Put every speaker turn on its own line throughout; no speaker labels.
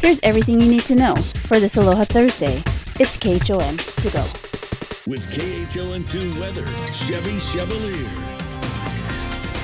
Here's everything you need to know for this Aloha Thursday. It's KHON to go.
With KHON2 weather, Chevy Chevalier.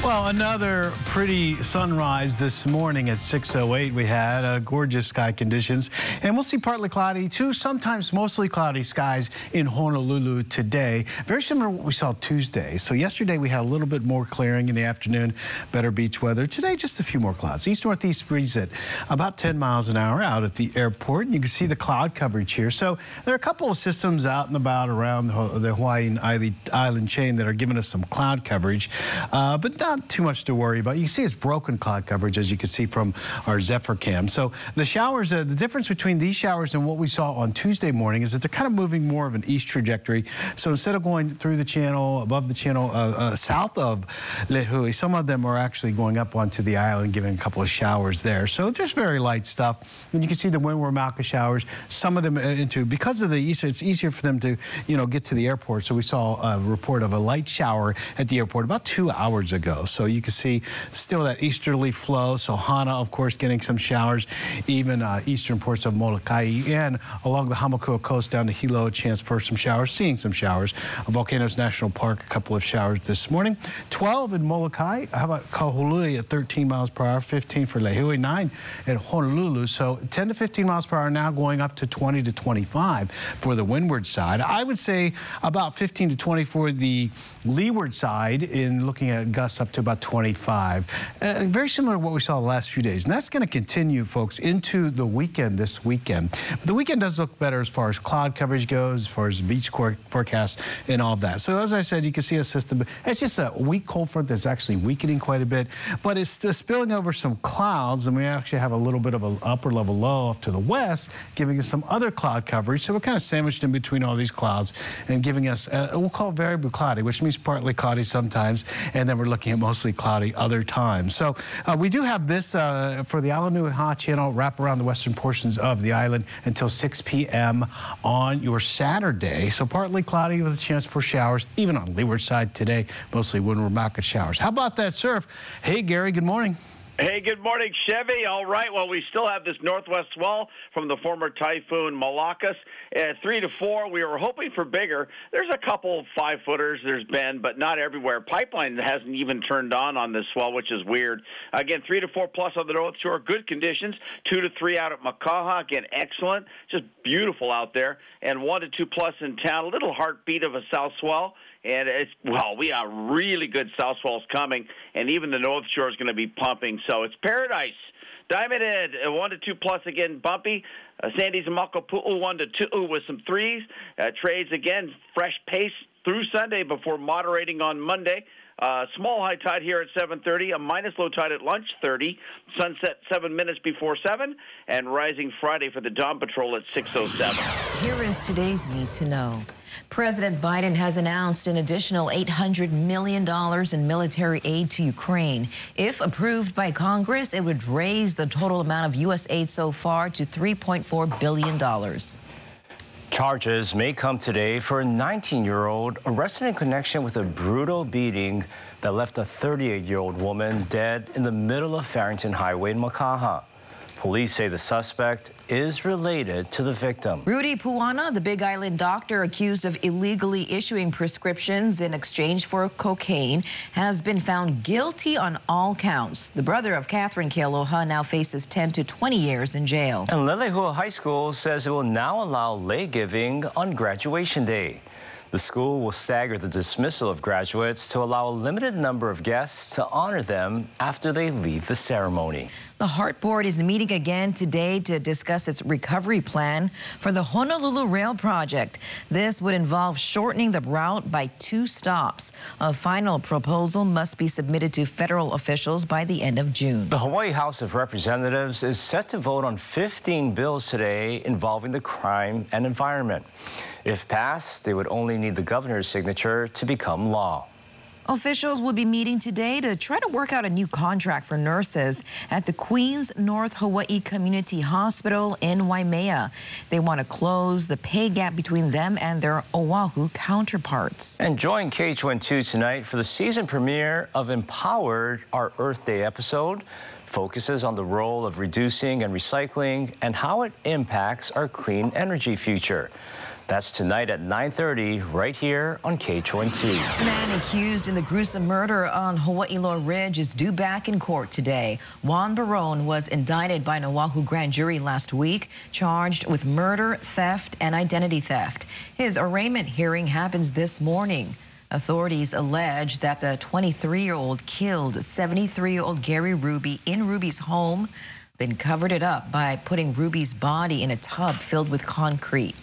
Well, another pretty sunrise this morning at 6.08. We had uh, gorgeous sky conditions, and we'll see partly cloudy to sometimes mostly cloudy skies in Honolulu today. Very similar to what we saw Tuesday. So yesterday we had a little bit more clearing in the afternoon, better beach weather. Today, just a few more clouds. East-northeast breeze at about 10 miles an hour out at the airport. And you can see the cloud coverage here. So there are a couple of systems out and about around the Hawaiian island chain that are giving us some cloud coverage, uh, but not not too much to worry about. You see it's broken cloud coverage, as you can see from our Zephyr cam. So the showers, uh, the difference between these showers and what we saw on Tuesday morning is that they're kind of moving more of an east trajectory. So instead of going through the channel, above the channel, uh, uh, south of Lihue, some of them are actually going up onto the island, giving a couple of showers there. So just very light stuff. And you can see the Windward Mauka showers, some of them uh, into, because of the east, it's easier for them to, you know, get to the airport. So we saw a report of a light shower at the airport about two hours ago. So you can see still that easterly flow. So Hana, of course, getting some showers, even uh, eastern ports of Molokai and along the Hamakua coast down to Hilo, a chance for some showers, seeing some showers. Volcanoes National Park, a couple of showers this morning. 12 in Molokai. How about Kahului at 13 miles per hour, 15 for Lihue, 9 at Honolulu. So 10 to 15 miles per hour now going up to 20 to 25 for the windward side. I would say about 15 to 20 for the leeward side in looking at gusts up to about 25. Uh, very similar to what we saw the last few days. And that's going to continue, folks, into the weekend this weekend. But the weekend does look better as far as cloud coverage goes, as far as beach forecast and all of that. So as I said, you can see a system. It's just a weak cold front that's actually weakening quite a bit, but it's spilling over some clouds, and we actually have a little bit of an upper level low off to the west, giving us some other cloud coverage. So we're kind of sandwiched in between all these clouds and giving us, uh, we'll call variable cloudy, which means partly cloudy sometimes, and then we're looking at mostly cloudy other times. So uh, we do have this uh, for the Alenuihaha channel wrap around the western portions of the island until 6 p.m. on your Saturday. So partly cloudy with a chance for showers, even on leeward side today, mostly windward mauka showers. How about that surf? Hey, Gary, good morning.
Hey, good morning, Chevy. All right. Well, we still have this northwest swell from the former typhoon Malakas. At three to four, we were hoping for bigger. There's a couple five footers. There's been, but not everywhere. Pipeline hasn't even turned on on this swell, which is weird. Again, three to four plus on the north shore. Good conditions. Two to three out at Makaha. Again, excellent. Just beautiful out there. And one to two plus in town. A little heartbeat of a south swell and it's well, we are really good south swells coming, and even the North Shore is going to be pumping. So it's paradise. Diamond Head, uh, one to two plus again, bumpy. Uh, Sandy's and Makapu'u, one to two with some threes. Uh, trades again, fresh pace through Sunday before moderating on Monday. Uh, small high tide here at 7:30, a minus low tide at lunch 30, sunset seven minutes before seven, and rising Friday for the dawn patrol at 6:07.
Here is today's need to know. President Biden has announced an additional $800 million in military aid to Ukraine. If approved by Congress, it would raise the total amount of U.S. aid so far to $3.4 billion.
Charges may come today for a 19-year-old arrested in connection with a brutal beating that left a 38-year-old woman dead in the middle of Farrington Highway in Makaha. Police say the suspect is related to the victim.
Rudy Puana, the Big Island doctor accused of illegally issuing prescriptions in exchange for cocaine, has been found guilty on all counts. The brother of Katherine Kealoha now faces 10 to 20 years in jail.
And Leilehua High School says it will now allow lei giving on graduation day. The school will stagger the dismissal of graduates to allow a limited number of guests to honor them after they leave the ceremony.
The HART Board is meeting again today to discuss its recovery plan for the Honolulu Rail project. This would involve shortening the route by two stops. A final proposal must be submitted to federal officials by the end of June.
The Hawaii House of Representatives is set to vote on 15 bills today involving the crime and environment. If passed, they would only need the governor's signature to become law.
Officials will be meeting today to try to work out a new contract for nurses at the Queens North Hawaii Community Hospital in Waimea. They want to close the pay gap between them and their Oahu counterparts.
And join KHON2 tonight for the season premiere of Empowered, our Earth Day episode focuses on the role of reducing and recycling and how it impacts our clean energy future. That's tonight at 9.30 right here on KHON2.
The man accused in the gruesome murder on Hawaii Loa Ridge is due back in court today. Juan Barone was indicted by an Oahu grand jury last week, charged with murder, theft, and identity theft. His arraignment hearing happens this morning. Authorities allege that the 23-year-old killed 73-year-old Gary Ruby in Ruby's home, then covered it up by putting Ruby's body in a tub filled with concrete.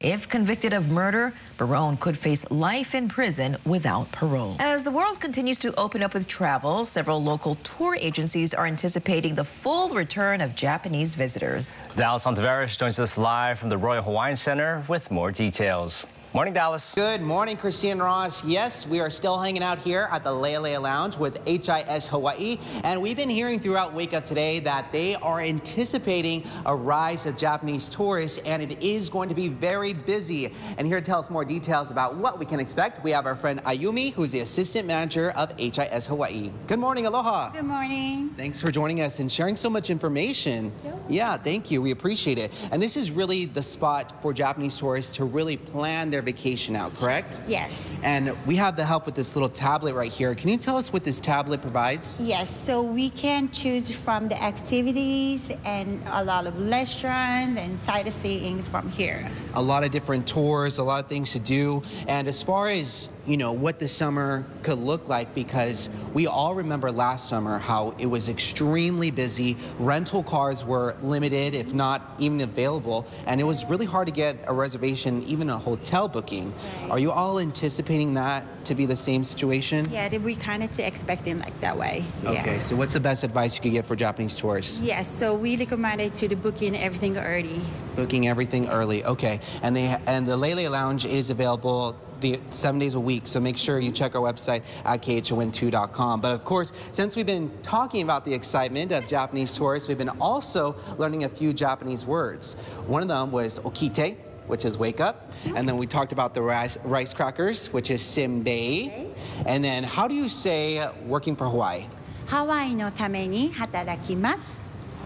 If convicted of murder, Barone could face life in prison without parole. As the world continues to open up with travel, several local tour agencies are anticipating the full return of Japanese visitors.
Dallas Ontiveros joins us live from the Royal Hawaiian Center with more details. Good morning, Dallas.
Good morning, Christine Ross. Yes, we are still hanging out here at the LeaLea Lounge with HIS Hawaii, and we've been hearing throughout Wake Up today that they are anticipating a rise of Japanese tourists, and it is going to be very busy. And here to tell us more details about what we can expect, we have our friend Ayumi, who's the assistant manager of HIS Hawaii. Good morning, aloha.
Good morning.
Thanks for joining us and sharing so much information. Yeah, thank you. We appreciate it. And this is really the spot for Japanese tourists to really plan their their vacation out, correct?
Yes.
And we have the help with this little tablet right here. Can you tell us what this tablet provides?
Yes, so we can choose from the activities and a lot of restaurants and sightseeing from here.
A lot of different tours, a lot of things to do. And as far as you know, what the summer could look like because we all remember last summer how it was extremely busy. Rental cars were limited, if not even available, and it was really hard to get a reservation, even a hotel booking. Right. Are you all anticipating that to be the same situation?
Yeah, we kind of expecting like that way.
Okay,
yes.
so what's the best advice you could give for Japanese tourists?
Yes, so we recommend it to the booking everything early.
Booking everything early, okay. And they and the LeaLea Lounge is available the seven days a week. So make sure you check our website at khon2.com. But of course, since we've been talking about the excitement of Japanese tourists, we've been also learning a few Japanese words. One of them was okite, which is wake up. And then we talked about the rice, rice crackers, which is senbei. And then how do you say working for Hawaii?
Hawaii no tame ni hatarakimasu.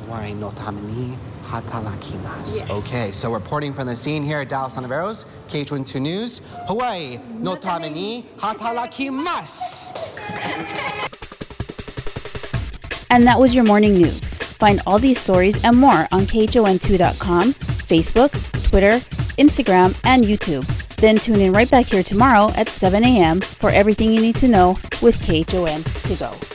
Hawaii no tame ni hatarakimasu. Yes. Okay, so reporting from the scene here at Dallas Ontiveros, KHON2 News, Hawaii no tame ni hatarakimasu.
And that was your morning news. Find all these stories and more on KHON2.com, Facebook, Twitter, Instagram, and YouTube. Then tune in right back here tomorrow at 7 a.m. for everything you need to know with KHON to go.